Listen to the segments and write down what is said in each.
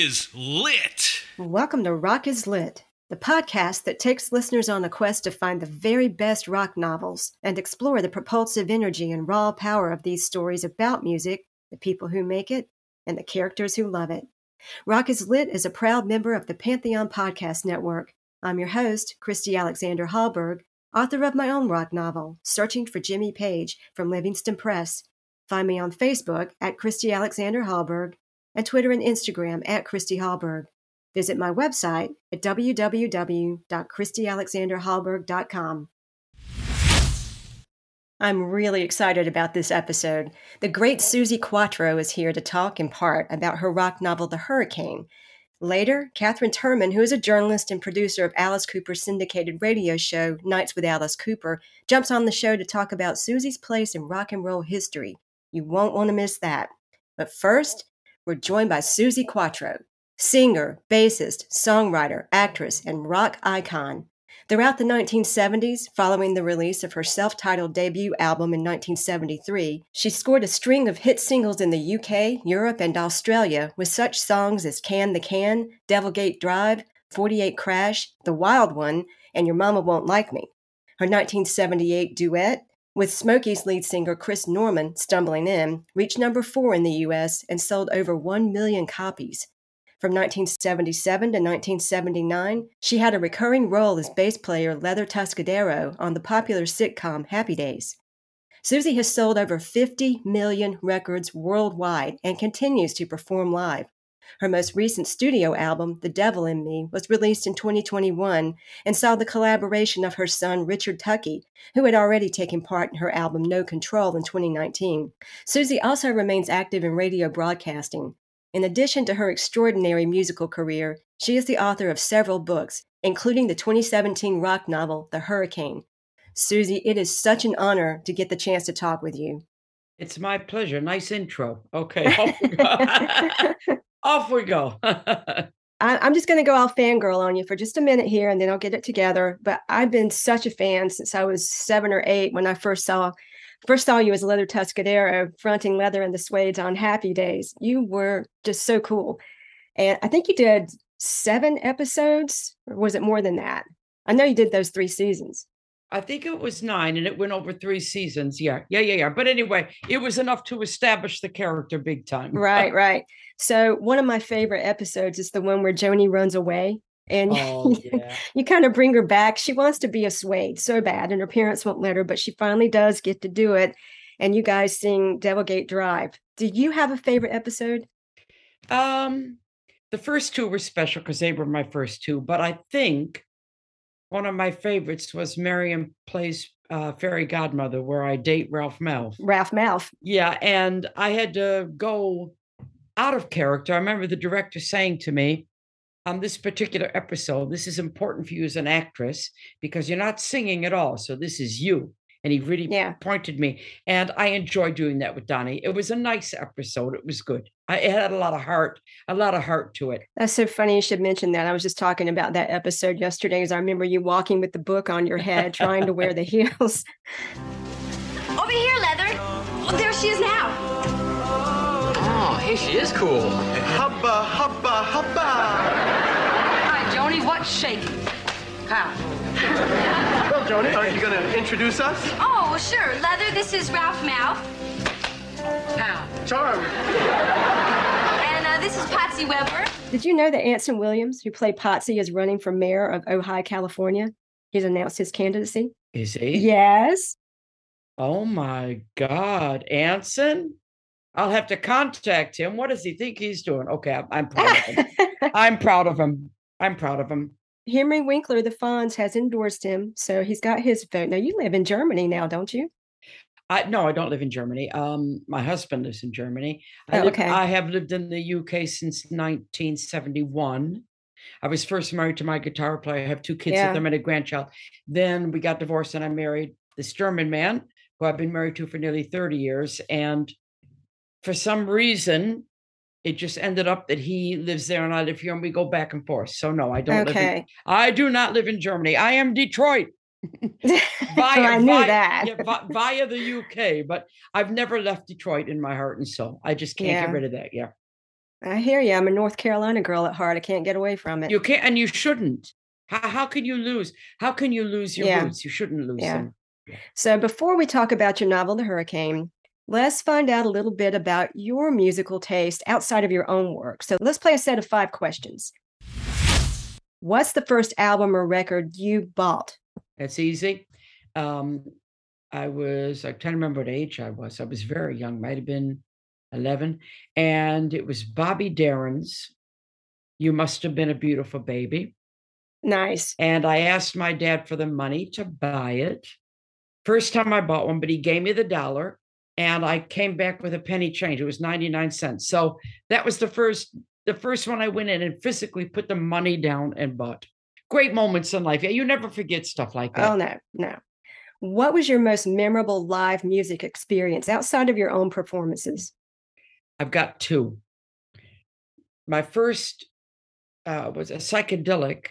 is lit. Welcome to Rock is Lit, the podcast that takes listeners on a quest to find the very best rock novels and explore the propulsive energy and raw power of these stories about music, the people who make it, and the characters who love it. Rock is Lit is a proud member of the Pantheon Podcast Network. I'm your host, Christy Alexander Hallberg, author of my own rock novel, Searching for Jimmy Page from Livingston Press. Find me on Facebook at Christy Alexander Hallberg and Twitter and Instagram at Christy Hallberg. Visit my website at www.christyalexanderhallberg.com. I'm really excited about this episode. The great Suzi Quatro is here to talk in part about her rock novel, The Hurricane. Later, Katherine Turman, who is a journalist and producer of Alice Cooper's syndicated radio show, Nights with Alice Cooper, jumps on the show to talk about Suzi's place in rock and roll history. You won't want to miss that. But first, we're joined by Suzi Quatro, singer, bassist, songwriter, actress, and rock icon. Throughout the 1970s, following the release of her self titled debut album in 1973, she scored a string of hit singles in the UK, Europe, and Australia with such songs as Can the Can, Devilgate Drive, 48 Crash, The Wild One, and Your Mama Won't Like Me. Her 1978 duet, with Smokie's lead singer Chris Norman Stumblin' In, reached number four in the US and sold over 1 million copies. From 1977 to 1979, she had a recurring role as bass player Leather Tuscadero on the popular sitcom Happy Days. Suzi has sold over 50 million records worldwide and continues to perform live. Her most recent studio album, The Devil in Me, was released in 2021 and saw the collaboration of her son Richard Tuckey, who had already taken part in her album No Control in 2019. Suzi also remains active in radio broadcasting. In addition to her extraordinary musical career, she is the author of several books, including the 2017 rock novel, The Hurricane. Suzi, it is such an honor to get the chance to talk with you. It's my pleasure. Nice intro. Okay. Oh Go. off we go. I, am just going to go all fangirl on you for just a minute here and then I'll get it together. But I've been such a fan since I was seven or eight when I first saw first saw you as a Leather Tuscadero fronting Leather and the Suedes on Happy Days. You were just so cool. And I think you did seven episodes, or was it more than that? I know you did those three seasons. I think it was nine and it went over three seasons. Yeah, yeah, yeah, yeah. But anyway, it was enough to establish the character big time. Right, right. So one of my favorite episodes is the one where Joanie runs away. And oh, yeah. you kind of bring her back. She wants to be a Suede so bad, and her parents won't let her, but she finally does get to do it. And you guys sing Devilgate Drive. Do you have a favorite episode? Um, the first two were special because they were my first two, but I think one of my favorites was Miriam plays uh, fairy godmother, where I date Ralph Malph. Ralph Malph. Yeah, and I had to go out of character. I remember the director saying to me, on this particular episode, this is important for you as an actress because you're not singing at all. So this is you and he really yeah. pointed me. And I enjoyed doing that with Donny. It was a nice episode. It was good. I, it had a lot of heart, a lot of heart to it. That's so funny you should mention that. I was just talking about that episode yesterday because I remember you walking with the book on your head, trying to wear the heels. Over here, Leather. Oh, there she is now. Oh, hey, she is cool. Hubba, hubba, hubba. Hi, Joanie, what's shaking? How? Well, Joanie, aren't you going to introduce us? Oh, sure. Leather, this is Ralph Malph. How? Charm. And uh, this is Potsie Weber. Did you know that Anson Williams, who played Potsie, is running for mayor of Ojai, California? He's announced his candidacy. Is he? Yes. Oh my God, Anson! I'll have to contact him. What does he think he's doing? Okay, I'm proud of him. I'm proud of him. I'm proud of him. Henry Winkler, the Fonz, has endorsed him, so he's got his vote. Now you live in Germany now, don't you? I no, I don't live in Germany. Um, my husband lives in Germany. I oh, okay. I have lived in the UK since 1971. I was first married to my guitar player. I have two kids yeah. with them and a grandchild. Then we got divorced, and I married this German man who I've been married to for nearly 30 years. And for some reason, it just ended up that he lives there and I live here and we go back and forth. So no, I don't okay. live in, I do not live in Germany. I am Detroit. via, I knew via, that. yeah, via the UK, but I've never left Detroit in my heart and soul. I just can't yeah. get rid of that. Yeah. I hear you. I'm a North Carolina girl at heart. I can't get away from it. You can't, and you shouldn't. How, how can you lose? How can you lose your yeah. roots? You shouldn't lose yeah. them. So before we talk about your novel, The Hurricane, let's find out a little bit about your musical taste outside of your own work. So let's play a set of five questions. What's the first album or record you bought? That's easy. Um, I was, I can't remember what age I was. I was very young, might have been 11. And it was Bobby Darin's You Must Have Been a Beautiful Baby. Nice. And I asked my dad for the money to buy it. First time I bought one, but he gave me the dollar and I came back with a penny change. It was 99 cents. So that was the first the first one I went in and physically put the money down and bought. Great moments in life. Yeah, you never forget stuff like that. Oh no, no. What was your most memorable live music experience outside of your own performances? I've got two. My first uh, was a psychedelic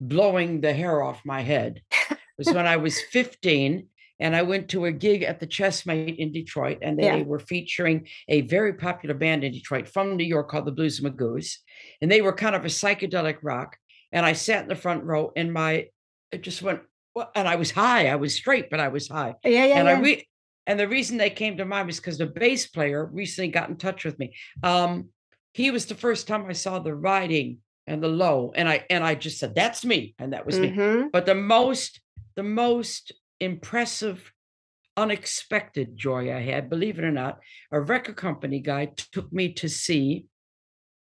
blowing the hair off my head. It was when I was 15 and I went to a gig at the Chessmate in Detroit, and they yeah. were featuring a very popular band in Detroit from New York called the Blues Magoos, and they were kind of a psychedelic rock. And I sat in the front row, and my it just went. Well, and I was high. I was straight, but I was high. Yeah, yeah. And yeah. I re- and the reason they came to mind was because the bass player recently got in touch with me. Um, he was the first time I saw the writing and the low, and I and I just said, "That's me," and that was mm-hmm. me. But the most, the most impressive, unexpected joy I had, believe it or not, a record company guy took me to see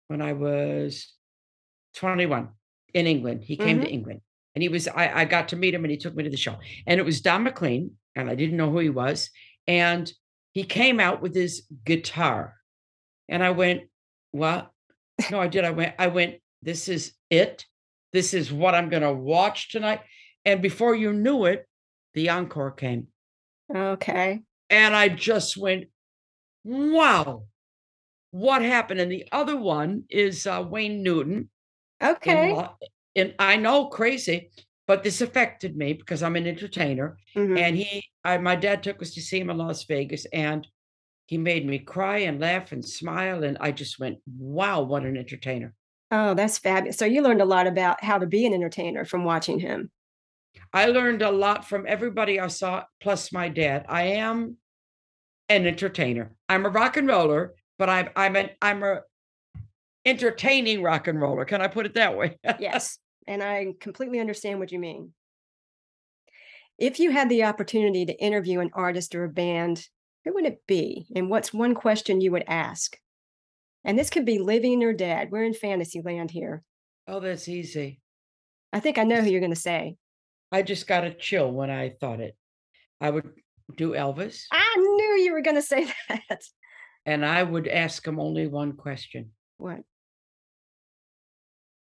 when I was 21 in England. He came mm-hmm. to England and he was, I, I got to meet him and he took me to the show. And it was Don McLean, and I didn't know who he was. And he came out with his guitar. And I went, What? No, I did. I went, I went, This is it. This is what I'm going to watch tonight. And before you knew it, the encore came. Okay. And I just went, wow, what happened? And the other one is uh, Wayne Newton. Okay. And I know crazy, but this affected me because I'm an entertainer. Mm-hmm. And he, I, my dad took us to see him in Las Vegas, and he made me cry and laugh and smile. And I just went, wow, what an entertainer. Oh, that's fabulous. So you learned a lot about how to be an entertainer from watching him. I learned a lot from everybody I saw, plus my dad. I am an entertainer. I'm a rock and roller, but I'm I'm an I'm a entertaining rock and roller. Can I put it that way? yes. And I completely understand what you mean. If you had the opportunity to interview an artist or a band, who would it be? And what's one question you would ask? And this could be living or dead. We're in fantasy land here. Oh, that's easy. I think I know who you're going to say. I just got a chill when I thought it. I would do Elvis. I knew you were going to say that. And I would ask him only one question. What?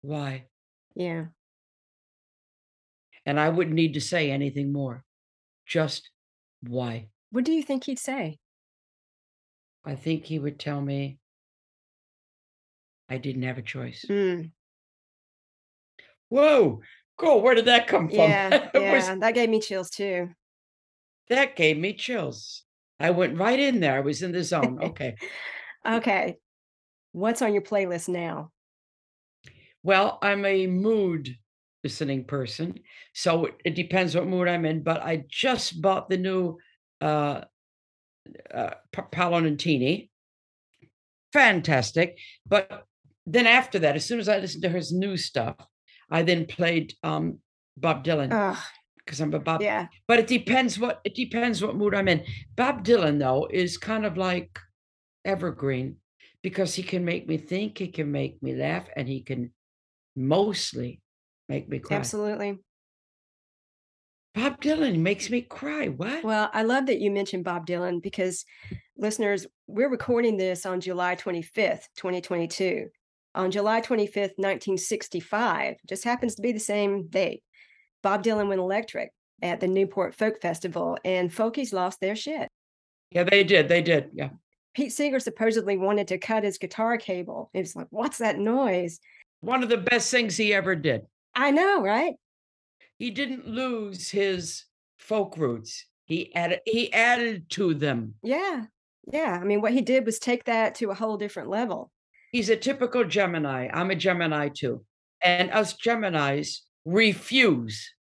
Why? Yeah. And I wouldn't need to say anything more. Just why? What do you think he'd say? I think he would tell me I didn't have a choice. Mm. Whoa, cool. Where did that come from? Yeah, yeah, was, that gave me chills too. That gave me chills. I went right in there. I was in the zone. Okay. okay. What's on your playlist now? Well, I'm a mood listening person. So it, depends what mood I'm in. But I just bought the new uh, uh, Paolo Nutini. Fantastic. But then after that, as soon as I listened to his new stuff, I then played um, Bob Dylan because I'm a Bob. Yeah. But it depends what it depends what mood I'm in. Bob Dylan though is kind of like evergreen because he can make me think, he can make me laugh, and he can mostly make me cry. Absolutely. Bob Dylan makes me cry. What? Well, I love that you mentioned Bob Dylan because listeners, we're recording this on July 25th, 2022 on July 25th, 1965, just happens to be the same date, Bob Dylan went electric at the Newport Folk Festival, and folkies lost their shit. Yeah, they did. They did. Yeah. Pete Seeger supposedly wanted to cut his guitar cable. It was like, what's that noise? One of the best things he ever did. I know, right? He didn't lose his folk roots. He added he added to them. Yeah. Yeah. I mean, what he did was take that to a whole different level. He's a typical Gemini. I'm a Gemini too. And us Geminis refuse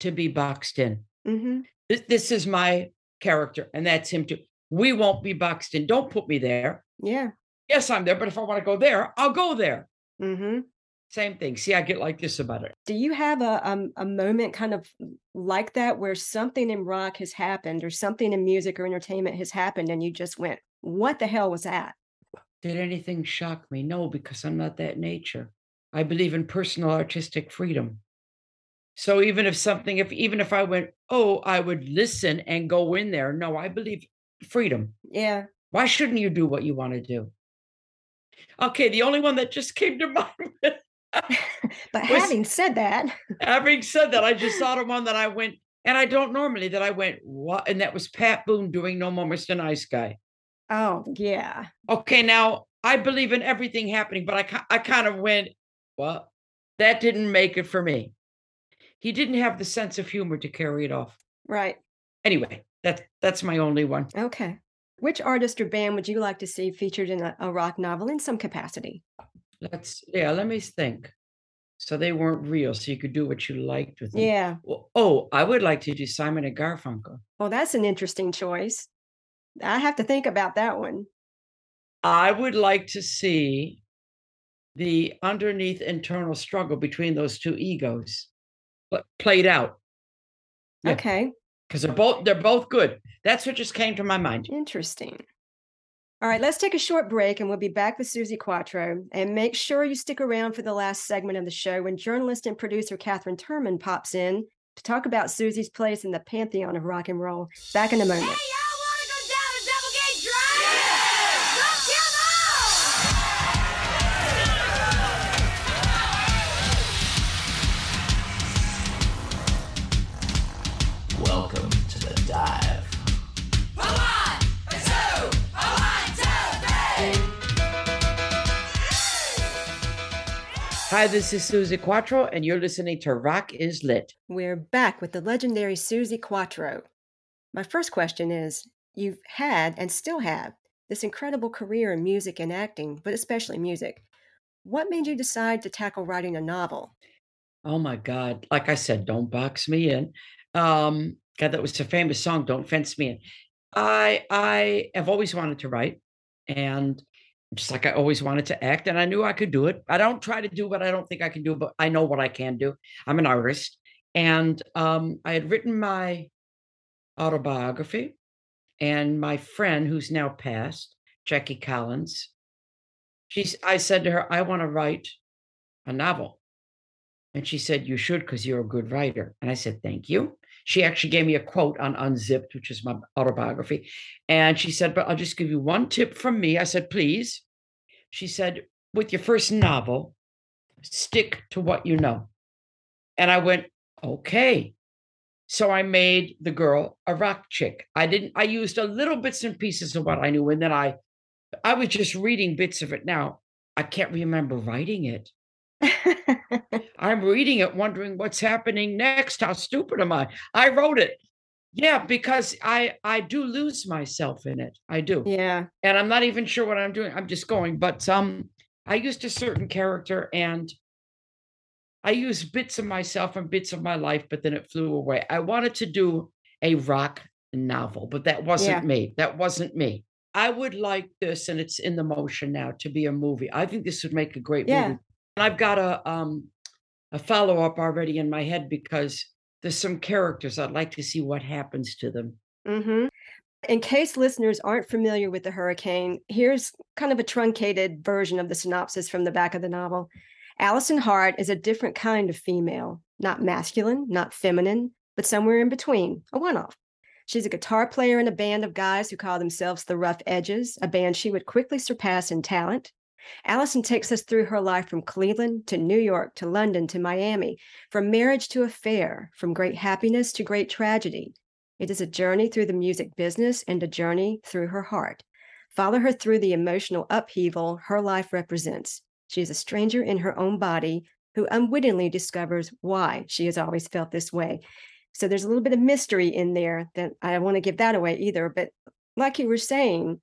to be boxed in. Mm-hmm. This, this is my character, and that's him too. We won't be boxed in. Don't put me there. Yeah. Yes, I'm there, but if I want to go there, I'll go there. Mm-hmm. Same thing. See, I get like this about it. Do you have a um, a moment kind of like that where something in rock has happened or something in music or entertainment has happened and you just went, "What the hell was that?" Did anything shock me? No, because I'm not that nature. I believe in personal artistic freedom. So even if something, if even if I went, oh, I would listen and go in there. No, I believe freedom. Yeah. Why shouldn't you do what you want to do? Okay, the only one that just came to mind but having said that, having said that, I just thought of one that I went, and I don't normally that I went, what? And that was Pat Boone doing No More Mr. Nice Guy. Oh, yeah. Okay, now I believe in everything happening, but I, I kind of went, well, that didn't make it for me. He didn't have the sense of humor to carry it off. Right. Anyway, that's that's my only one. Okay. Which artist or band would you like to see featured in a, a rock novel in some capacity? Let's yeah, let me think. So they weren't real, so you could do what you liked with them. Yeah. Well, oh, I would like to do Simon and Garfunkel. Oh, that's an interesting choice. I have to think about that one. I would like to see the underneath internal struggle between those two egos but played out. Yeah. Okay. Because they're both they're both good. That's what just came to my mind. Interesting. All right, let's take a short break and we'll be back with Suzi Quatro. And make sure you stick around for the last segment of the show when journalist and producer Katherine Turman pops in to talk about Suzi's place in the pantheon of rock and roll. Back in a moment. Hey, Hi, this is Suzi Quatro, and you're listening to Rock is Lit. We're back with the legendary Suzi Quatro. My first question is You've had and still have this incredible career in music and acting, but especially music. What made you decide to tackle writing a novel? Oh my God. Like I said, don't box me in. Um, God, that was a famous song, Don't Fence Me In. I I have always wanted to write. And just like I always wanted to act, and I knew I could do it. I don't try to do what I don't think I can do, but I know what I can do. I'm an artist, and um, I had written my autobiography, and my friend, who's now passed, Jackie Collins, she's. I said to her, "I want to write a novel," and she said, "You should, because you're a good writer." And I said, "Thank you." She actually gave me a quote on Unzipped, which is my autobiography. And she said, But I'll just give you one tip from me. I said, Please. She said, With your first novel, stick to what you know. And I went, Okay. So I made the girl a rock chick. I didn't, I used a little bits and pieces of what I knew. And then I, I was just reading bits of it now. I can't remember writing it. I'm reading it, wondering what's happening next. How stupid am I? I wrote it. Yeah, because I I do lose myself in it. I do. Yeah. And I'm not even sure what I'm doing. I'm just going. But um, I used a certain character and I used bits of myself and bits of my life, but then it flew away. I wanted to do a rock novel, but that wasn't yeah. me. That wasn't me. I would like this, and it's in the motion now to be a movie. I think this would make a great yeah. movie. I've got a um a follow up already in my head because there's some characters I'd like to see what happens to them. Mm-hmm. In case listeners aren't familiar with the hurricane, here's kind of a truncated version of the synopsis from the back of the novel. Allison Hart is a different kind of female, not masculine, not feminine, but somewhere in between, a one off. She's a guitar player in a band of guys who call themselves the Rough Edges, a band she would quickly surpass in talent. Allison takes us through her life from Cleveland to New York to London to Miami, from marriage to affair, from great happiness to great tragedy. It is a journey through the music business and a journey through her heart. Follow her through the emotional upheaval her life represents. She is a stranger in her own body who unwittingly discovers why she has always felt this way. So there's a little bit of mystery in there that I don't want to give that away either. But like you were saying,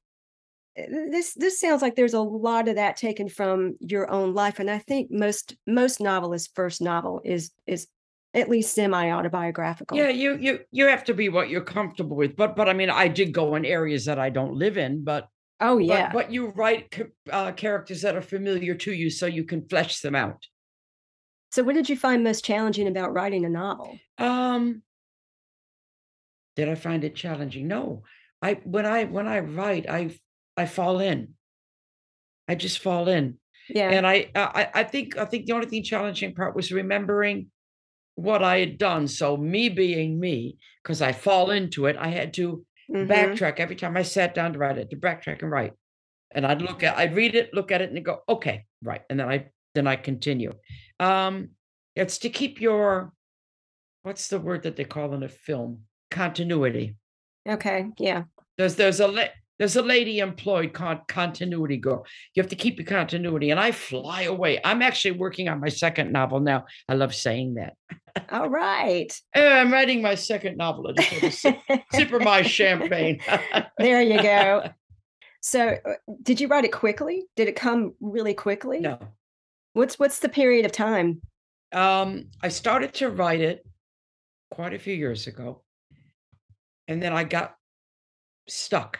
this this sounds like there's a lot of that taken from your own life, and I think most most novelists' first novel is is at least semi autobiographical. Yeah, you you you have to be what you're comfortable with. But but I mean, I did go in areas that I don't live in, but oh yeah, but, but you write uh, characters that are familiar to you, so you can flesh them out. So, what did you find most challenging about writing a novel? Um, did I find it challenging? No. I when I when I write, I I fall in. I just fall in. Yeah. And I I I think I think the only thing challenging part was remembering what I had done. So me being me, because I fall into it, I had to mm-hmm. backtrack every time I sat down to write it, to backtrack and write. And I'd look at I'd read it, look at it, and go, okay, right. And then I then I continue. Um, it's to keep your what's the word that they call in a film? Continuity. Okay. Yeah. There's there's a there's a lady employed con- continuity girl. You have to keep your continuity, and I fly away. I'm actually working on my second novel now. I love saying that. All right. I'm writing my second novel. I just want to sip, sip my champagne. there you go. So, uh, did you write it quickly? Did it come really quickly? No. What's what's the period of time? Um, I started to write it quite a few years ago, and then I got stuck.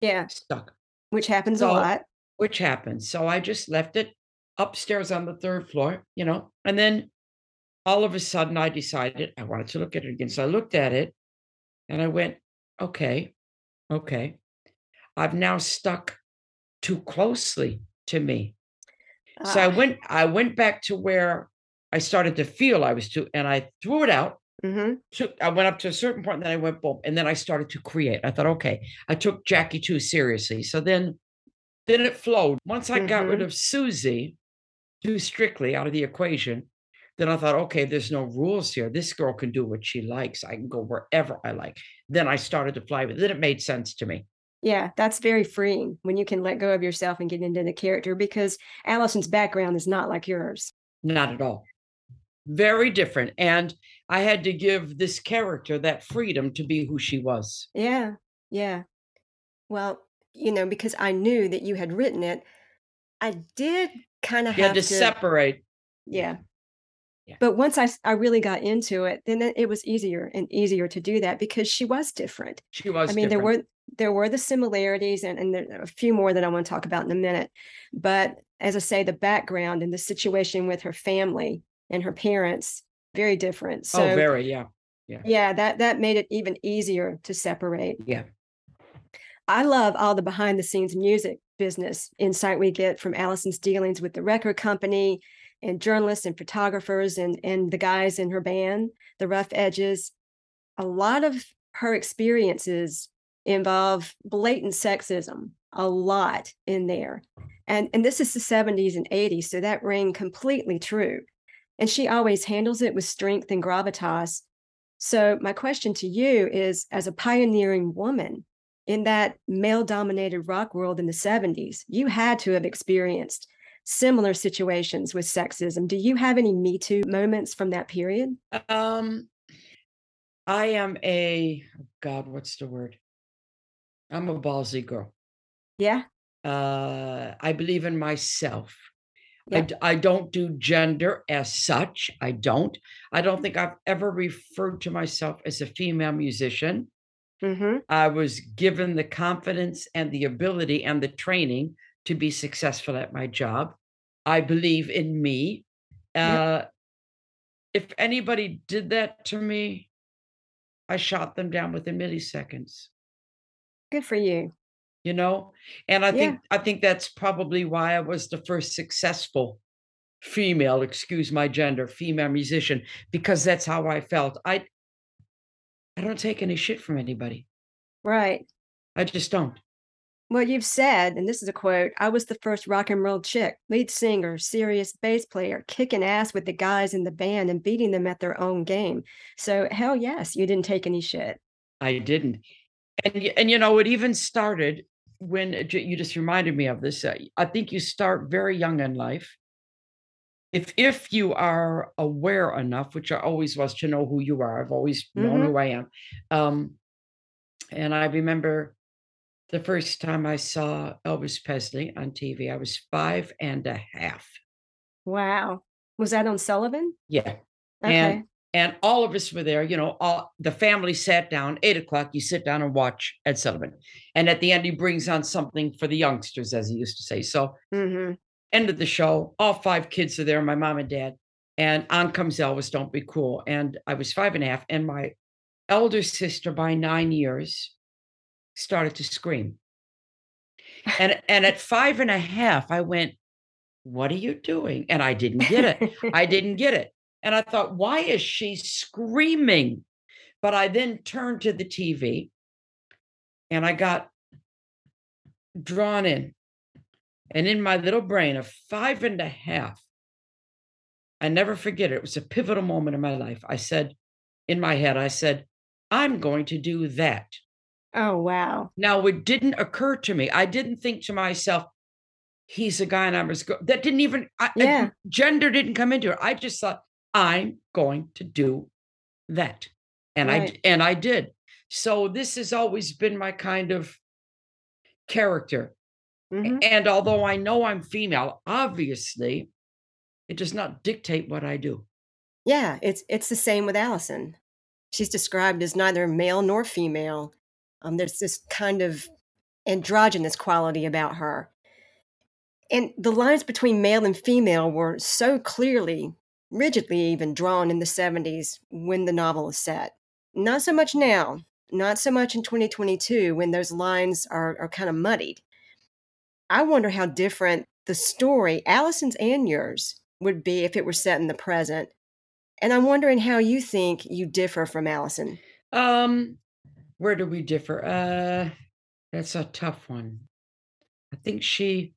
Yeah. Stuck. Which happens so, a lot. Which happens. So I just left it upstairs on the third floor, you know, and then all of a sudden I decided I wanted to look at it again. So I looked at it and I went, okay, okay. I've now stuck too closely to me. So I ah. went, I went back to where I started to feel I was too, and I threw it out. Mm-hmm. Took, I went up to a certain point, and then I went boom, and then I started to create. I thought, okay, I took Jackie too seriously. So then, then it flowed. Once I mm-hmm. got rid mm-hmm. of Suzi too strictly out of the equation, then I thought, okay, there's no rules here. This girl can do what she likes. I can go wherever I like. Then I started to fly with it. Then it made sense to me. Yeah, that's very freeing when you can let go of yourself and get into the character because Allison's background is not like yours. Not at all. Very different. And I had to give this character that freedom to be who she was. Yeah. Yeah. Well, you know, because I knew that you had written it, I did kind of have to, to separate. Yeah. But once I, I really got into it, then it was easier and easier to do that because she was different. She was. I mean, different. there were there were the similarities and, and there are a few more that I want to talk about in a minute. But as I say, the background and the situation with her family and her parents, very different. Oh, so, oh, very, yeah. Yeah. Yeah, that that made it even easier to separate. Yeah. I love all the behind the scenes music business insight we get from Allison's dealings with the record company and journalists and photographers and and the guys in her band, the Rough Edges. A lot of her experiences involve blatant sexism, a lot in there. And and this is the 70s and 80s, so that rang completely true. And she always handles it with strength and gravitas. So my question to you is as a pioneering woman in that male dominated rock world in the 70s, you had to have experienced similar situations with sexism. Do you have any Me Too moments from that period? Um, I am a oh God, what's the word? I'm a ballsy girl. Yeah. Uh, I believe in myself. Yeah. I, I don't do gender as such. I don't. I don't think I've ever referred to myself as a female musician. Mm-hmm. I was given the confidence and the ability and the training to be successful at my job. I believe in me. Uh, If anybody did that to me, I shot them down within milliseconds. Good for you. You know, and I think I think that's probably why I was the first successful female, excuse my gender, female musician, because that's how I felt. I I don't take any shit from anybody. Right. I just don't. Well, you've said, and this is a quote I was the first rock and roll chick, lead singer, serious bass player, kicking ass with the guys in the band and beating them at their own game. So, hell yes, you didn't take any shit. I didn't. And, and you know, it even started when you just reminded me of this. Uh, I think you start very young in life. If if you are aware enough, which I always was to know who you are, I've always known mm-hmm. who I am. Um, and I remember the first time I saw Elvis Presley on TV. I was five and a half. Wow. Was that on Sullivan? Yeah. Okay. And and all of us were there, you know, all the family sat down, eight o'clock, you sit down and watch Ed Sullivan. And at the end, he brings on something for the youngsters, as he used to say. So mm-hmm. end of the show, all five kids are there, my mom and dad. And on comes Elvis, Don't Be Cruel. And I was five and a half, and my elder sister by nine years started to scream. And and at five and a half, I went, What are you doing? And I didn't get it. I didn't get it. And I thought, why is she screaming? But I then turned to the TV and I got drawn in. And in my little brain of five and a half, I never forget it. It was a pivotal moment in my life. I said, in my head, I said, I'm going to do that. Oh, wow. Now, it didn't occur to me. I didn't think to myself, he's a guy and I'm a girl. That didn't even, I, yeah. Gender didn't come into it. I just thought, I'm going to do that. And right. I, and I did. So this has always been my kind of character. Mm-hmm. And although I know I'm female, obviously, it does not dictate what I do. Yeah, it's it's the same with Allison. She's described as neither male nor female. Um, there's this kind of androgynous quality about her. And the lines between male and female were so clearly, rigidly even drawn in the 70s when the novel is set. Not so much now, not so much in 2022 when those lines are, are kind of muddied. I wonder how different the story, Allison's and yours, would be if it were set in the present. And I'm wondering how you think you differ from Allison. Um, where do we differ? Uh, that's a tough one. I think she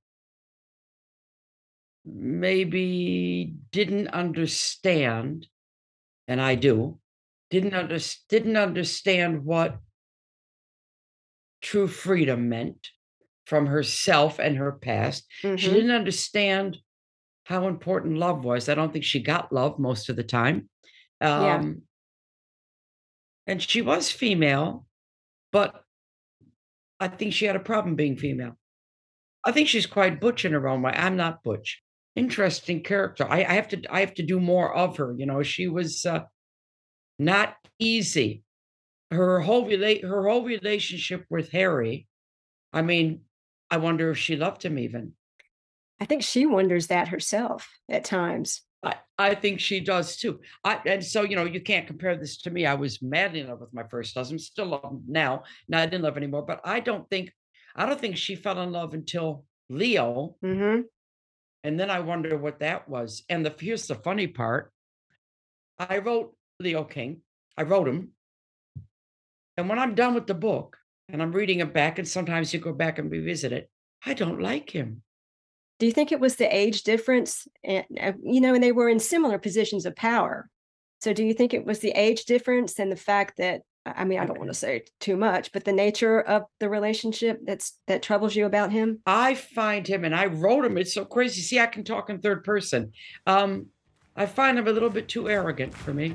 maybe didn't understand, and I do, didn't under, didn't understand what true freedom meant from herself and her past. Mm-hmm. She didn't understand how important love was. I don't think she got love most of the time. Um, yeah. And she was female, but I think she had a problem being female. I think she's quite butch in her own way. I'm not butch. Interesting character. I, I have to. I have to do more of her. You know, she was uh, not easy. Her whole relate. Her whole relationship with Harry. I mean, I wonder if she loved him even. I think she wonders that herself at times. I, I think she does too. I, and so, you know, you can't compare this to me. I was madly in love with my first husband, still love him now. Now I didn't love anymore, but I don't think, I don't think she fell in love until Leo. Mm-hmm. And then I wonder what that was. And the here's the funny part. I wrote Leo King. I wrote him. And when I'm done with the book and I'm reading it back, and sometimes you go back and revisit it, I don't like him. Do you think it was the age difference? And, uh, you know, and they were in similar positions of power. So do you think it was the age difference and the fact that I mean, I don't want to say too much, but the nature of the relationship that's that troubles you about him? I find him, and I wrote him. It's so crazy. See, I can talk in third person. Um, I find him a little bit too arrogant for me.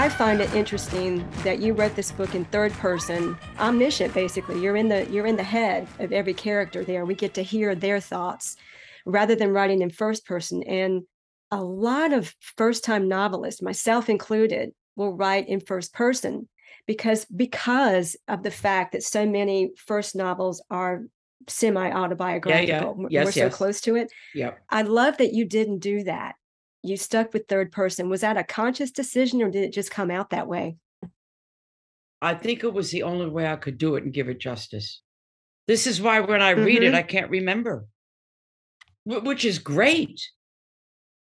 I find it interesting that you wrote this book in third person, omniscient basically. You're in the you're in the head of every character there. We get to hear their thoughts rather than writing in first person. And a lot of first-time novelists, myself included, will write in first person because because of the fact that so many first novels are semi-autobiographical. Yeah, yeah. Yes, We're yes. so close to it. Yeah. I love that you didn't do that you stuck with third person. Was that a conscious decision or did it just come out that way? I think it was the only way I could do it and give it justice. This is why when I read mm-hmm. it, I can't remember, which is great.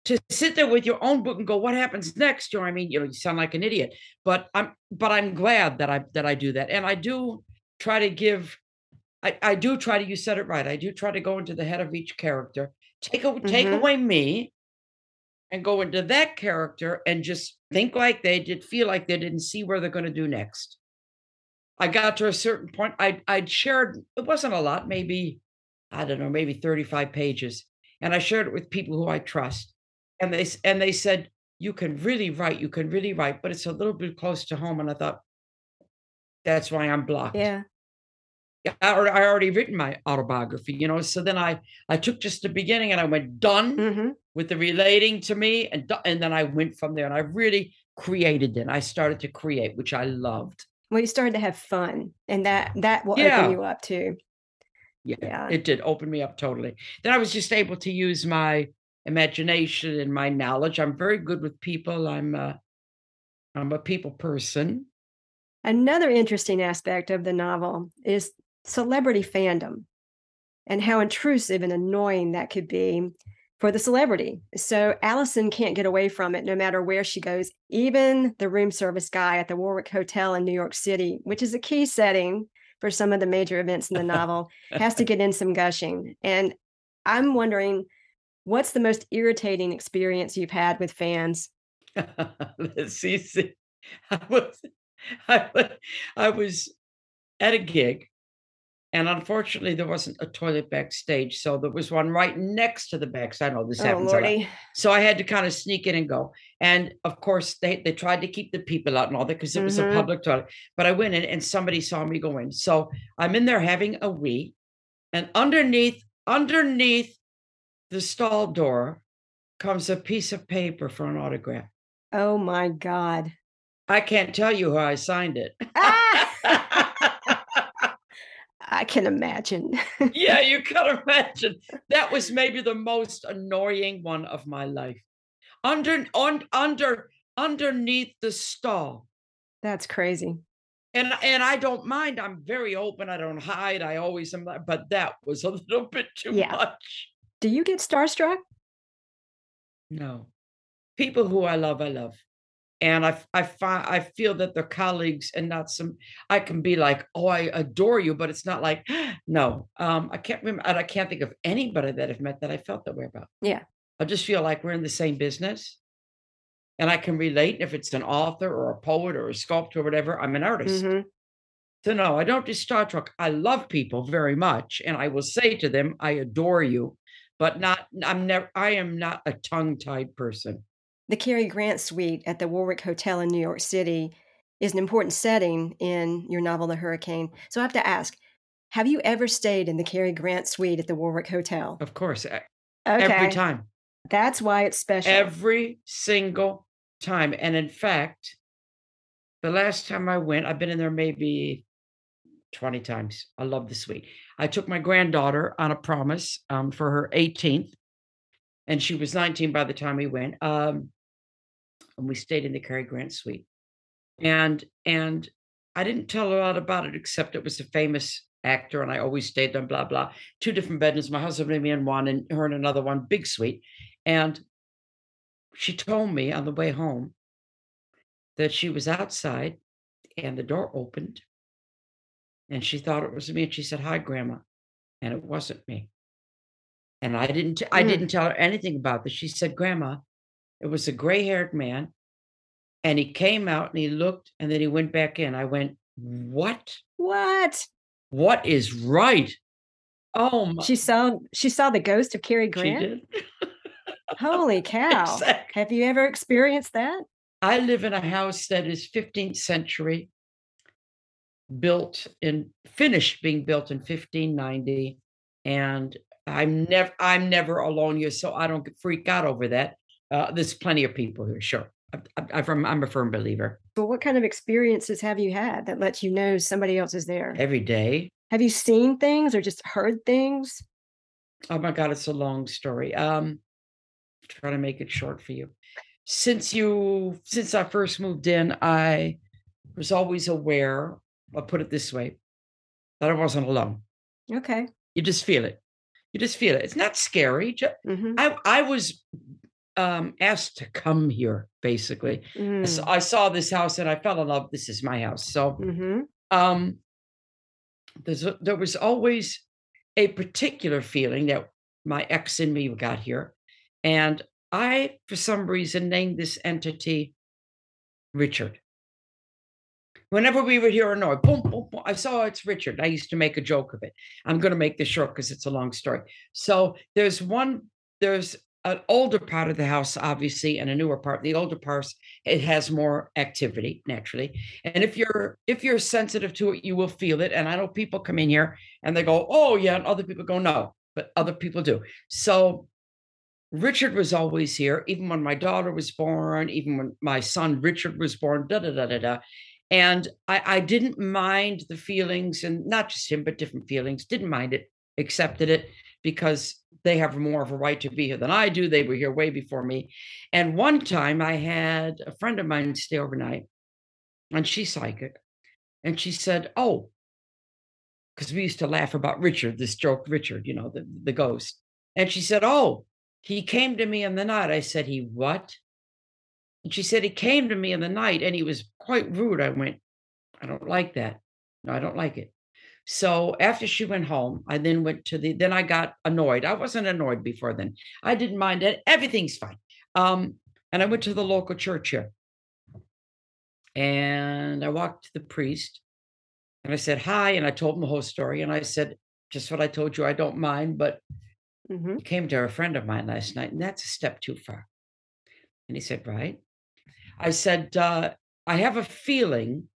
To sit there with your own book and go, "What happens next?" You know, I mean, you know, you sound like an idiot, but I'm, but I'm glad that I that I do that, and I do try to give, I, I do try to. You said it right. I do try to go into the head of each character, take a, mm-hmm. take away me, and go into that character and just think like they did, feel like they didn't see where they're going to do next. I got to a certain point. I I'd shared it wasn't a lot, maybe I don't know, maybe 35 pages. And I shared it with people who I trust. And they and they said, you can really write, you can really write, but it's a little bit close to home. And I thought, that's why I'm blocked. Yeah. Yeah, I, I already written my autobiography, you know. So then I I took just the beginning and I went done mm-hmm. with the relating to me, and and then I went from there and I really created it. I started to create, which I loved. Well, you started to have fun, and that that will yeah. open you up too. Yeah, yeah, it did open me up totally. Then I was just able to use my imagination and my knowledge. I'm very good with people. I'm a, I'm a people person. Another interesting aspect of the novel is celebrity fandom and how intrusive and annoying that could be for the celebrity. So Allison can't get away from it no matter where she goes. Even the room service guy at the Warwick Hotel in New York City, which is a key setting for some of the major events in the novel, has to get in some gushing. And I'm wondering what's the most irritating experience you've had with fans? Let's see. see. I was, I was, I was at a gig and unfortunately, there wasn't a toilet backstage. So there was one right next to the backstage. I know this oh, happens Lordy. a lot. So I had to kind of sneak in and go. And of course, they, they tried to keep the people out and all that because it mm-hmm. was a mm-hmm. public toilet. But I went in and somebody saw me go in. So I'm in there having a wee. And underneath, underneath the stall door comes a piece of paper for an autograph. Oh my God. I can't tell you how I signed it. Ah! I can imagine. yeah, you can imagine. That was maybe the most annoying one of my life. Under on under underneath the stall. That's crazy. And and I don't mind. I'm very open. I don't hide. I always am. But that was a little bit too yeah. much. Do you get starstruck? No. People who I love, I love and I I find I feel that they're colleagues and not some. I can be like, oh, I adore you, but it's not like, no. Um, I can't remember, I can't think of anybody that I've met that I felt that way about. Yeah, I just feel like we're in the same business, and I can relate. If it's an author or a poet or a sculptor or whatever, I'm an artist. Mm-hmm. So no, I don't do starstruck. I love people very much, and I will say to them, I adore you, but not. I'm never. I am not a tongue-tied person. The Cary Grant suite at the Warwick Hotel in New York City is an important setting in your novel, The Hurricane. So I have to ask have you ever stayed in the Cary Grant suite at the Warwick Hotel? Of course. Okay. Every time. That's why it's special. Every single time. And in fact, the last time I went, I've been in there maybe 20 times. I love the suite. I took my granddaughter on a promise um, for her 18th, and she was 19 by the time we went. Um, and we stayed in the Cary Grant suite. And and I didn't tell a lot about it except it was a famous actor and I always stayed there, blah, blah. Two different bedrooms, my husband and me in one and her in another one, big suite. And she told me on the way home that she was outside and the door opened and she thought it was me and she said, Hi, Grandma. And it wasn't me. And I didn't, t- I mm. didn't tell her anything about this. She said, Grandma, it was a gray haired man. And he came out and he looked and then he went back in. I went, What? What? What is right? Oh my. She saw she saw the ghost of Cary Grant. Holy cow. Exactly. Have you ever experienced that? I live in a house that is 15th century, built in finished being built in 1590. And I'm never I'm never alone here, so I don't freak out over that. Uh, there's plenty of people here, sure. I, am I'm a firm believer. But what kind of experiences have you had that lets you know somebody else is there? Every day. Have you seen things or just heard things? Oh my God, it's a long story. Um, try to make it short for you. Since you, since I first moved in, I was always aware. I'll put it this way: that I wasn't alone. Okay. You just feel it. You just feel it. It's not scary. mm-hmm. I I was um, asked to come here, basically. Mm. So I saw this house and I fell in love. This is my house. So mm-hmm. um, there's there was always a particular feeling that my ex and me got here. And I, for some reason, named this entity Richard. Whenever we were here a noise, boom, boom, boom. I saw it's Richard. I used to make a joke of it. I'm going to make this short because it's a long story. So there's one, there's an older part of the house, obviously, and a newer part. The older parts, it has more activity naturally. And if you're if you're sensitive to it, you will feel it. And I know people come in here and they go, "Oh yeah," and other people go, "No," but other people do. So Richard was always here, even when my daughter was born, even when my son Richard was born. Da da da da da. And I, I didn't mind the feelings, and not just him, but different feelings. Didn't mind it, accepted it because they have more of a right to be here than I do. They were here way before me. And one time I had a friend of mine stay overnight, and she's psychic. And she said, Oh, because we used to laugh about Richard, this joke, Richard, you know, the, the ghost. And she said, Oh, he came to me in the night. I said, He what? And she said, He came to me in the night and he was quite rude. I went, I don't like that. No, I don't like it. So after she went home, I then went to the, then I got annoyed. I wasn't annoyed before then. I didn't mind it. Everything's fine. Um, and I went to the local church here. And I walked to the priest and I said, Hi. And I told him the whole story. And I said, Just what I told you, I don't mind. But mm-hmm. came to a friend of mine last night, and that's a step too far. And he said, Right. I said, uh, I have a feeling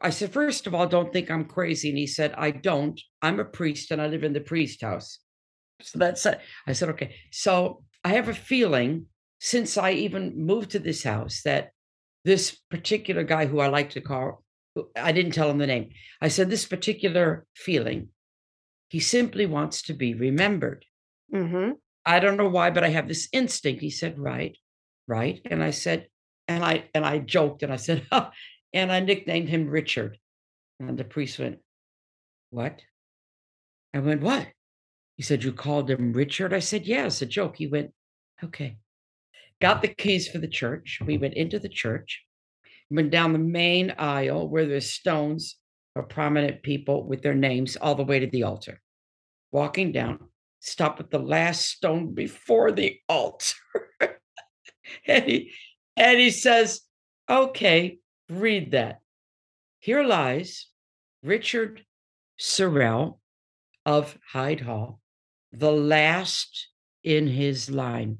I said, first of all, don't think I'm crazy. And he said, I don't. I'm a priest and I live in the priest house. So that's it. I said, okay. So I have a feeling since I even moved to this house that this particular guy who I like to call, I didn't tell him the name. I said, this particular feeling, he simply wants to be remembered. Mm-hmm. I don't know why, but I have this instinct. He said, right, right. And I said, and I and I joked and I said, oh, and I nicknamed him Richard. And hmm. the priest went, What? I went, What? He said, You called him Richard? I said, Yeah, it's a joke. He went, Okay. Got the keys for the church. We went into the church, went down the main aisle where there's stones of prominent people with their names all the way to the altar. Walking down, stopped at the last stone before the altar. and, he, and he says, Okay, read that. Here lies Richard Sorrell of Hyde Hall, the last in his line.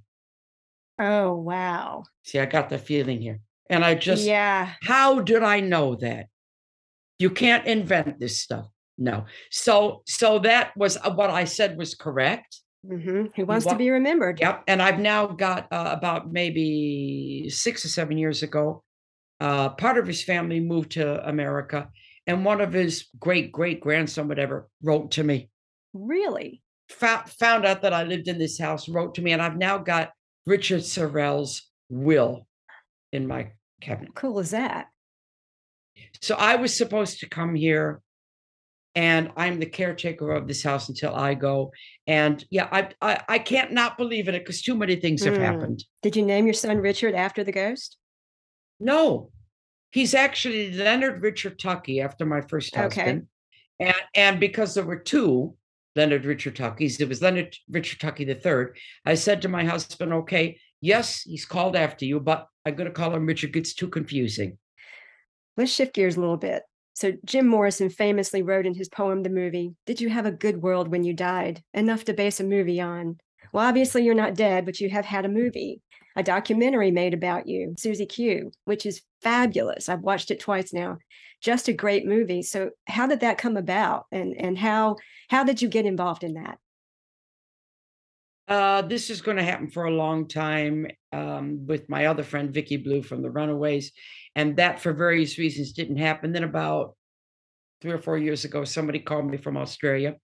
Oh, wow. See, I got the feeling here. And I just, yeah. How did I know that? You can't invent this stuff. No. So, so that was uh, what I said was correct. Mm-hmm. He wants to be remembered. Yep. And I've now got uh, about maybe six or seven years ago, uh, part of his family moved to America, and one of his great great grandson, whatever, wrote to me. Really? Found, found out that I lived in this house, wrote to me, and I've now got Richard Sorrell's will in my cabinet. Cool is that? So I was supposed to come here and I'm the caretaker of this house until I go. And yeah, I I, I can't not believe in it because too many things have mm. happened. Did you name your son Richard after the ghost? No, he's actually Leonard Richard Tuckey after my first husband. Okay. And, and because there were two Leonard Richard Tuckeys, it was Leonard Richard Tuckey the third. I said to my husband, okay, yes, he's called after you, but I'm going to call him Richard. Gets too confusing. Let's shift gears a little bit. So, Jim Morrison famously wrote in his poem, The Movie, Did you have a good world when you died? Enough to base a movie on. Well, obviously, you're not dead, but you have had a movie a documentary made about you, Suzi Q, which is fabulous. I've watched it twice now. Just a great movie. So how did that come about and and how how did you get involved in that? Uh, this is going to happen for a long time um, with my other friend Vicki Blue from the Runaways, and that for various reasons didn't happen. Then about three or four years ago, somebody called me from Australia,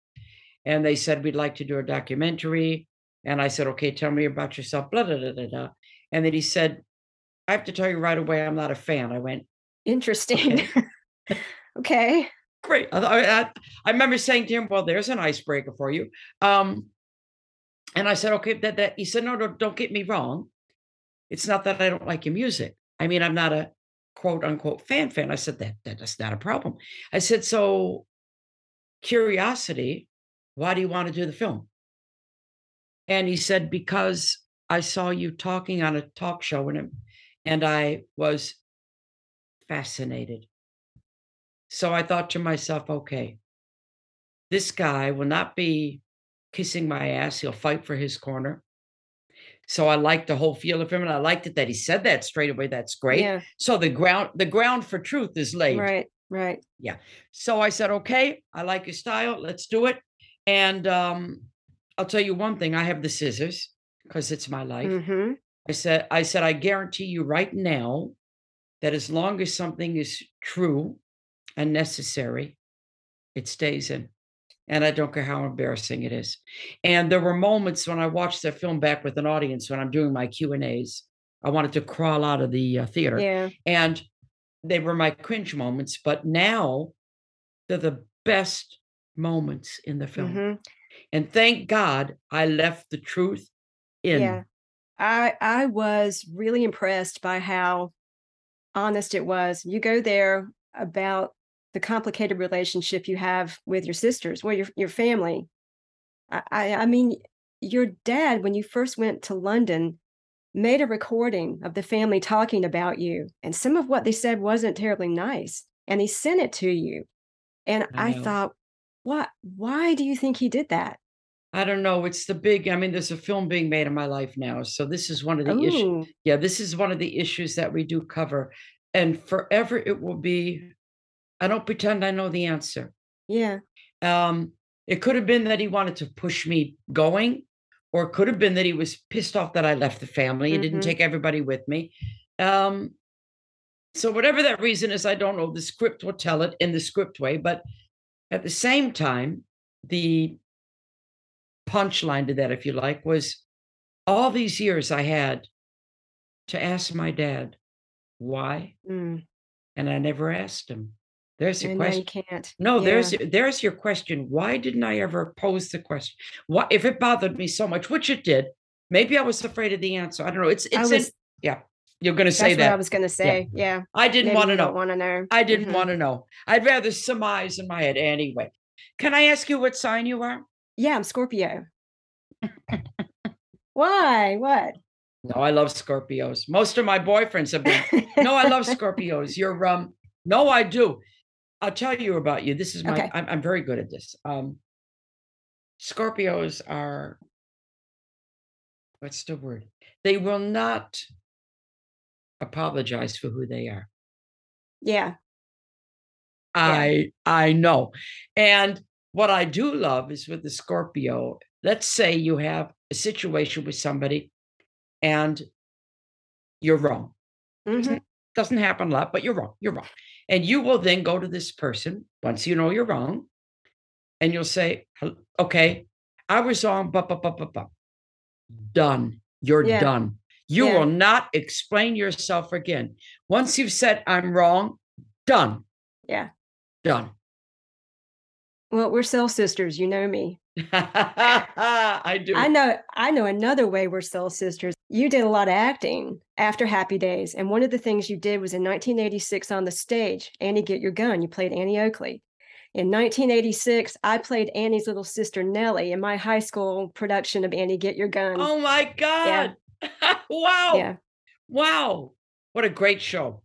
and they said we'd like to do a documentary. And I said, okay, tell me about yourself, blah, blah, blah, blah. And then he said, I have to tell you right away, I'm not a fan. I went, interesting. Okay. okay. Great. I, I, I, remember saying to him, well, there's an icebreaker for you. Um, and I said, okay, that, that, he said, no, no, don't get me wrong. It's not that I don't like your music. I mean, I'm not a quote unquote fan fan. I said, that, that's not a problem. I said, so curiosity, why do you want to do the film? And he said, Because I saw you talking on a talk show and, and I was fascinated. So I thought to myself, okay, this guy will not be kissing my ass. He'll fight for his corner. So I liked the whole feel of him, and I liked it that he said that straight away. That's great. Yeah. So the ground, the ground for truth is laid. Right. Right. Yeah. So I said, okay, I like your style. Let's do it. And um, I'll tell you one thing. I have the scissors because it's my life. Mm-hmm. I said, I said, I guarantee you right now that as long as something is true and necessary, it stays in. And I don't care how embarrassing it is. And there were moments when I watched that film back with an audience when I'm doing my Q and A's. I wanted to crawl out of the uh, theater. Yeah. And they were my cringe moments, but now they're the best moments in the film. Mm-hmm. And thank God I left the truth in. Yeah. I I was really impressed by how honest it was. You go there about the complicated relationship you have with your sisters, well, your your family. I, I, I mean, your dad, when you first went to London, made a recording of the family talking about you, and some of what they said wasn't terribly nice, and he sent it to you. And I, I thought, what? Why do you think he did that? I don't know. It's the big. I mean, there's a film being made in my life now, so this is one of the issues. Yeah, this is one of the issues that we do cover, and forever it will be. I don't pretend I know the answer. Yeah. Um, it could have been that he wanted to push me going, or it could have been that he was pissed off that I left the family and mm-hmm. didn't take everybody with me. Um, so whatever that reason is, I don't know. The script will tell it in the script way, but at the same time, the punchline to that, if you like, was all these years I had to ask my dad why, mm. and I never asked him. There's your question. Can't. No, yeah. there's there's your question. Why didn't I ever pose the question? Why, if it bothered me so much, which it did, maybe I was afraid of the answer. I don't know. It's it's was, in, yeah. You're going to say that. I was going to say. Yeah. yeah. I didn't want to know. Want to know? I didn't mm-hmm. want to know. I'd rather surmise in my head anyway. Can I ask you what sign you are? Yeah, I'm Scorpio. Why? What? No, I love Scorpios. Most of my boyfriends have been. no, I love Scorpios. You're um. No, I do. I'll tell you about you. This is my. Okay. I'm, I'm very good at this. Um. Scorpios are. What's the word? They will not apologize for who they are. Yeah. I yeah. I know. And what I do love is with the Scorpio, let's say you have a situation with somebody and you're wrong. Mm-hmm. Doesn't happen a lot, but you're wrong. You're wrong. And you will then go to this person once you know you're wrong and you'll say, okay, I was wrong, but, but, but, but, but. Done. You're yeah. done. You yeah. will not explain yourself again. Once you've said, I'm wrong, done. Yeah. Done. Well, we're soul sisters. You know me. I do. I know. I know another way we're soul sisters. You did a lot of acting after Happy Days, and one of the things you did was in 1986 on the stage. Annie, get your gun. You played Annie Oakley. In 1986, I played Annie's little sister Nellie in my high school production of Annie, Get Your Gun. Oh my God! Yeah. wow! Yeah. Wow! What a great show.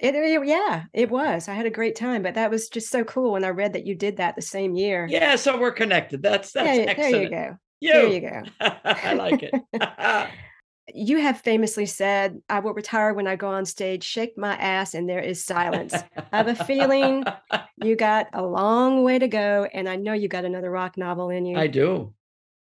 It, it, yeah, it was. I had a great time, but that was just so cool when I read that you did that the same year. Yeah, so we're connected. That's that's yeah, excellent. There you go. You. There you go. I like it. you have famously said, "I will retire when I go on stage, shake my ass, and there is silence." I have a feeling you got a long way to go, and I know you got another rock novel in you. I do.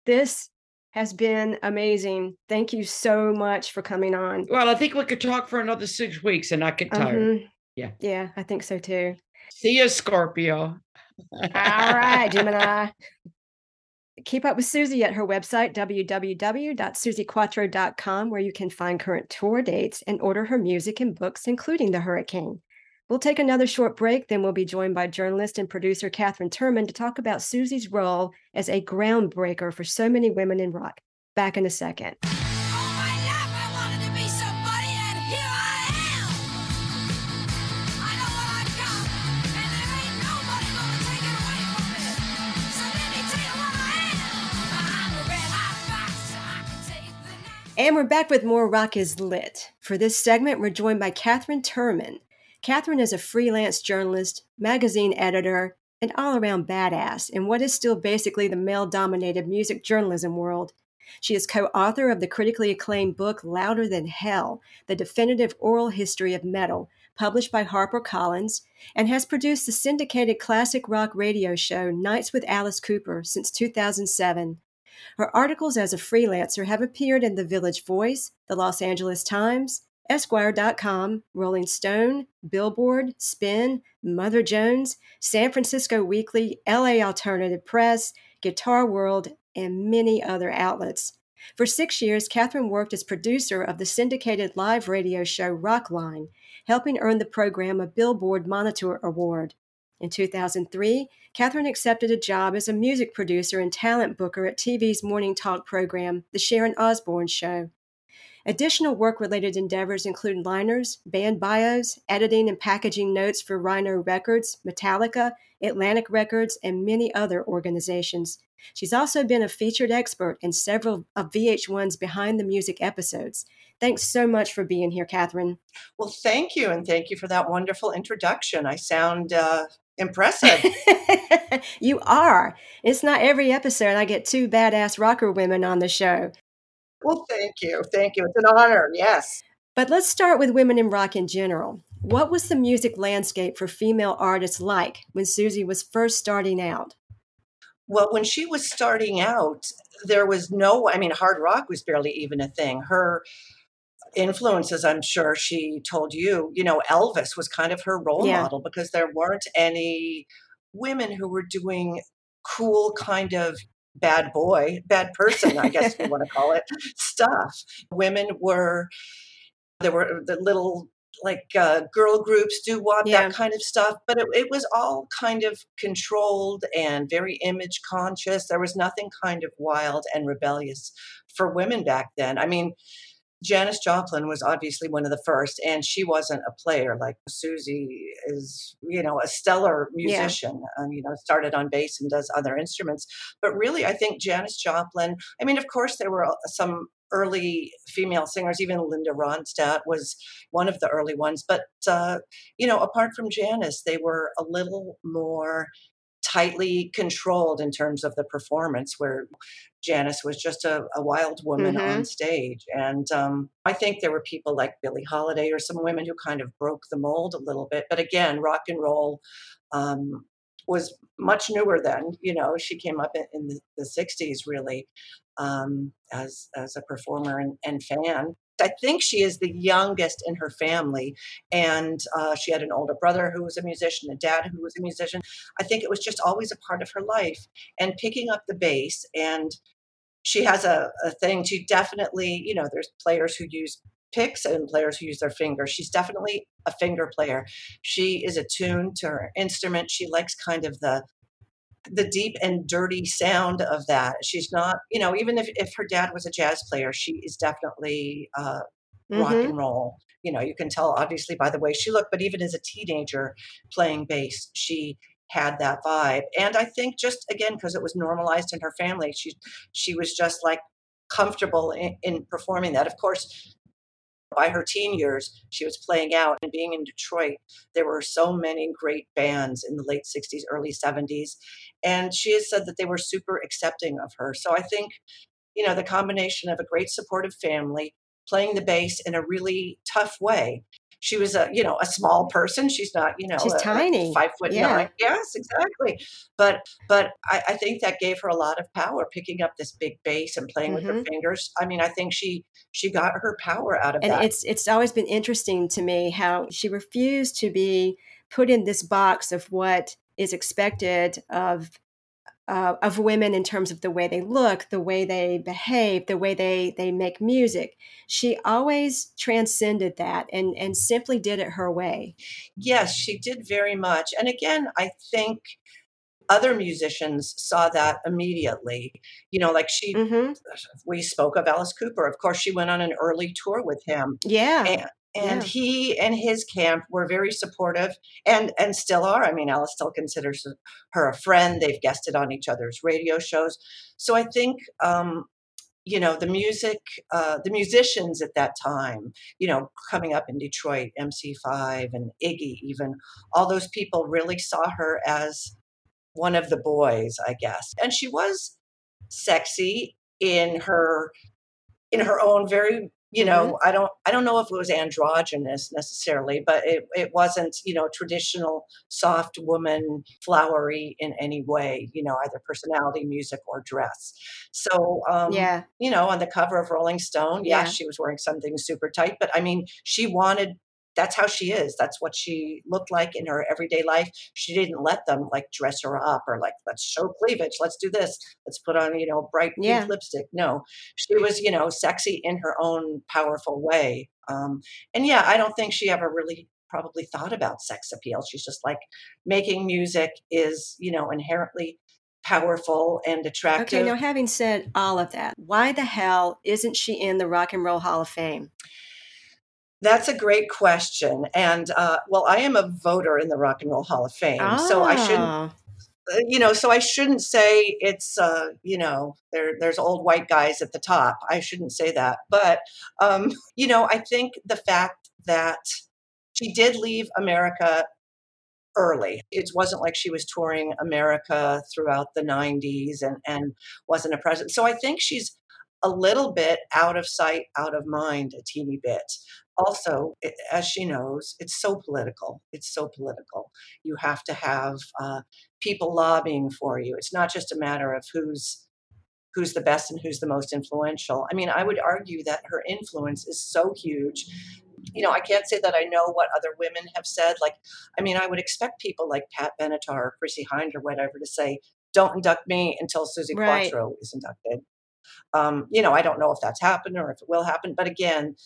This has been amazing. Thank you so much for coming on. Well, I think we could talk for another six weeks and not get tired. Mm-hmm. Yeah. Yeah, I think so too. See you, Scorpio. All right, Gemini. Keep up with Suzi at her website, www.suziquatro.com, where you can find current tour dates and order her music and books, including The Hurricane. We'll take another short break, then we'll be joined by journalist and producer Katherine Turman to talk about Suzi's role as a groundbreaker for so many women in rock. Back in a second. And we're back with more Rock is Lit. For this segment, we're joined by Katherine Turman, Katherine is a freelance journalist, magazine editor, and all around badass in what is still basically the male dominated music journalism world. She is co author of the critically acclaimed book Louder Than Hell The Definitive Oral History of Metal, published by HarperCollins, and has produced the syndicated classic rock radio show Nights with Alice Cooper since 2007. Her articles as a freelancer have appeared in The Village Voice, The Los Angeles Times, Esquire.com, Rolling Stone, Billboard, Spin, Mother Jones, San Francisco Weekly, LA Alternative Press, Guitar World, and many other outlets. For six years, Katherine worked as producer of the syndicated live radio show Rockline, helping earn the program a Billboard Monitor Award. In 2003, Katherine accepted a job as a music producer and talent booker at TV's morning talk program, The Sharon Osbourne Show. Additional work related endeavors include liners, band bios, editing and packaging notes for Rhino Records, Metallica, Atlantic Records, and many other organizations. She's also been a featured expert in several of VH1's Behind the Music episodes. Thanks so much for being here, Katherine. Well, thank you, and thank you for that wonderful introduction. I sound uh, impressive. you are. It's not every episode I get two badass rocker women on the show. Well, thank you. Thank you. It's an honor. Yes. But let's start with women in rock in general. What was the music landscape for female artists like when Suzi was first starting out? Well, when she was starting out, there was no, I mean, hard rock was barely even a thing. Her influences, I'm sure she told you, you know, Elvis was kind of her role yeah. model because there weren't any women who were doing cool kind of bad boy, bad person, I guess you want to call it, stuff. Women were, there were the little like uh, girl groups, do what yeah. that kind of stuff. But it, it was all kind of controlled and very image conscious. There was nothing kind of wild and rebellious for women back then. I mean, Janis Joplin was obviously one of the first, and she wasn't a player like Suzi is, you know, a stellar musician. Yeah. Um, you know, started on bass and does other instruments. But really, I think Janis Joplin. I mean, of course, there were uh, some early female singers. Even Linda Ronstadt was one of the early ones. But uh, you know, apart from Janis, they were a little more tightly controlled in terms of the performance, where Janis was just a, a wild woman mm-hmm. on stage. And um, I think there were people like Billie Holiday or some women who kind of broke the mold a little bit. But again, rock and roll um, was much newer then. You know, she came up in, in the, the, 60s really um, as, as a performer and, and fan. I think she is the youngest in her family, and uh, she had an older brother who was a musician, a dad who was a musician. I think it was just always a part of her life. And picking up the bass, and she has a, a thing. to definitely, you know, there's players who use picks and players who use their fingers. She's definitely a finger player. She is attuned to her instrument. She likes kind of the the deep and dirty sound of that. She's not, you know, even if, if her dad was a jazz player, she is definitely uh, mm-hmm. rock and roll. You know, you can tell obviously by the way she looked, but even as a teenager playing bass, she had that vibe. And I think just again because it was normalized in her family, she she was just like comfortable in, in performing that. Of course, by her teen years, she was playing out and being in Detroit. There were so many great bands in the late 60s, early 70s. And she has said that they were super accepting of her. So I think, you know, the combination of a great supportive family, playing the bass in a really tough way she was a you know a small person she's not you know she's a, tiny five foot yeah. nine yes exactly but but I, I, think that gave her a lot of power picking up this big bass and playing mm-hmm. with her mm-hmm. fingers i mean i think she she got her power out of and that it's it's always been interesting to me how she refused to be put in this box of what is expected of uh, of women in terms of the way they look, the way they behave, the way they they make music. She always transcended that and and simply did it her way. Yes, she did very much. And again, I think other musicians saw that immediately. You know, like she, mm-hmm. we spoke of Alice Cooper. Of course, she went on an early tour with him. Yeah. And, and yeah. he and his camp were very supportive and and still are. I mean alice still considers her a friend. They've guested on each other's radio shows. So i think um, you know the music uh, the musicians at that time you know coming up in detroit mc5 and iggy even all those people really saw her as one of the boys i guess. And she was sexy in her in her own very you know mm-hmm. i don't i don't know if it was androgynous necessarily but it, it wasn't you know traditional soft woman flowery in any way you know either personality music or dress. So um yeah. you know on the cover of rolling stone yeah, yeah. she was wearing something super tight but i mean she wanted that's how she is. That's what she looked like in her everyday life. She didn't let them like dress her up or like, let's show cleavage. Let's do this. Let's put on, you know, bright pink yeah. lipstick. No, she was, you know, sexy in her own powerful way. Um, and yeah, I don't think she ever really probably thought about sex appeal. She's just like making music is, you know, inherently powerful and attractive. Okay, now having said all of that, why the hell isn't she in the Rock and Roll Hall of Fame? That's a great question. And uh, well, I am a voter in the Rock and Roll Hall of Fame, ah. so I shouldn't. Ah. Uh, you know, so I shouldn't say it's uh, you know there there's old white guys at the top. I shouldn't say that, but um, you know, I think the fact that she did leave America early. It wasn't like she was touring America throughout the 90s and, and wasn't a president. So I think she's a little bit out of sight, out of mind, a teeny bit also, as she knows, it's so political. It's so political. You have to have uh, people lobbying for you. It's not just a matter of who's who's the best and who's the most influential. I mean, I would argue that her influence is so huge. You know, I can't say that I know what other women have said. Like, I mean, I would expect people like Pat Benatar or Chrissie Hynde or whatever to say, "Don't induct me until Suzi right. Quatro is inducted." Um, you know, I don't know if that's happened or if it will happen, but again,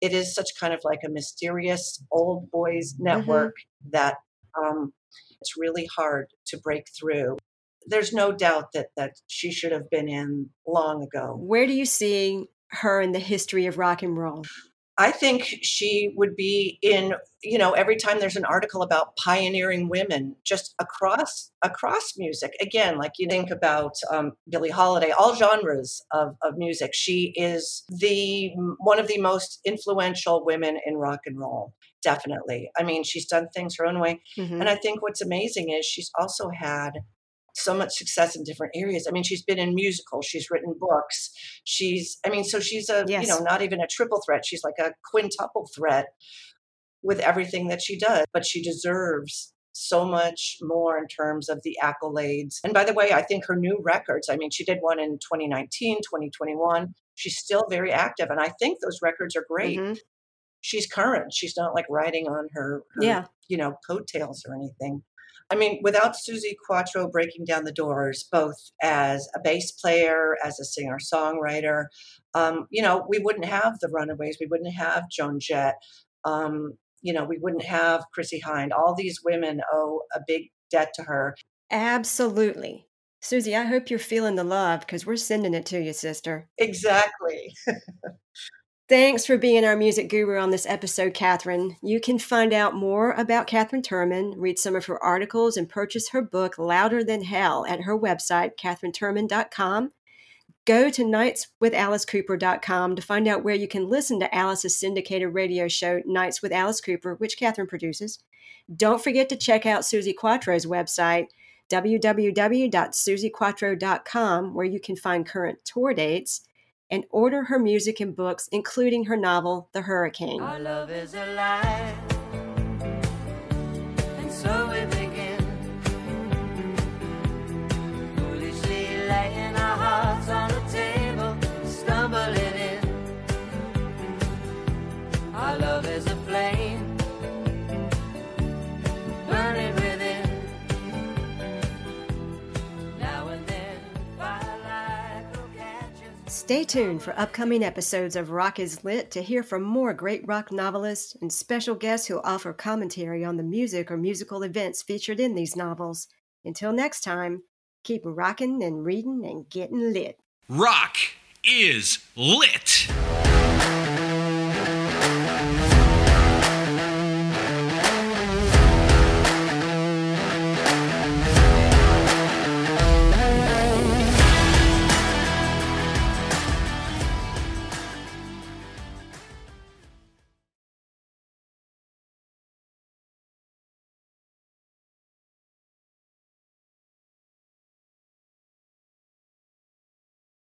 it is such kind of like a mysterious old boys mm-hmm. network mm-hmm. that um, it's really hard to break through. There's no doubt that that she should have been in long ago. Where do you see her in the history of rock and roll? I think she would be in, you know, every time there's an article about pioneering women just across across music. Again, like you think about um, Billie Holiday, all genres of, of music. She is the one of the most influential women in rock and roll. Definitely. I mean, she's done things her own way. Mm-hmm. And I think what's amazing is she's also had so much success in different areas. I mean, she's been in musicals, she's written books. She's, I mean, so she's a, yes. you know, not even a triple threat. She's like a quintuple threat with everything that she does, but she deserves so much more in terms of the accolades. And by the way, I think her new records, I mean, she did one in 2019, 2021. She's still very active. And I think those records are great. Mm-hmm. She's current. She's not like riding on her, her yeah. you know, coattails or anything. I mean, without Suzi Quatro breaking down the doors, both as a bass player, as a singer songwriter, um, you know, we wouldn't have the Runaways, we wouldn't have Joan Jett, um, you know, we wouldn't have Chrissie Hynde. All these women owe a big debt to her. Absolutely. Suzi, I hope you're feeling the love because we're sending it to you, sister. Exactly. Thanks for being our music guru on this episode, Katherine. You can find out more about Katherine Turman, read some of her articles, and purchase her book, Louder Than Hell, at her website, katherineturman.com. Go to nightswithAliceCooper.com to find out where you can listen to Alice's syndicated radio show, Nights with Alice Cooper, which Katherine produces. Don't forget to check out Suzi Quatro's website, www.suziquatro.com, where you can find current tour dates and order her music and books, including her novel, The Hurricane. Stay tuned for upcoming episodes of Rock is Lit to hear from more great rock novelists and special guests who offer commentary on the music or musical events featured in these novels. Until next time, keep rocking and reading and getting lit. Rock is lit.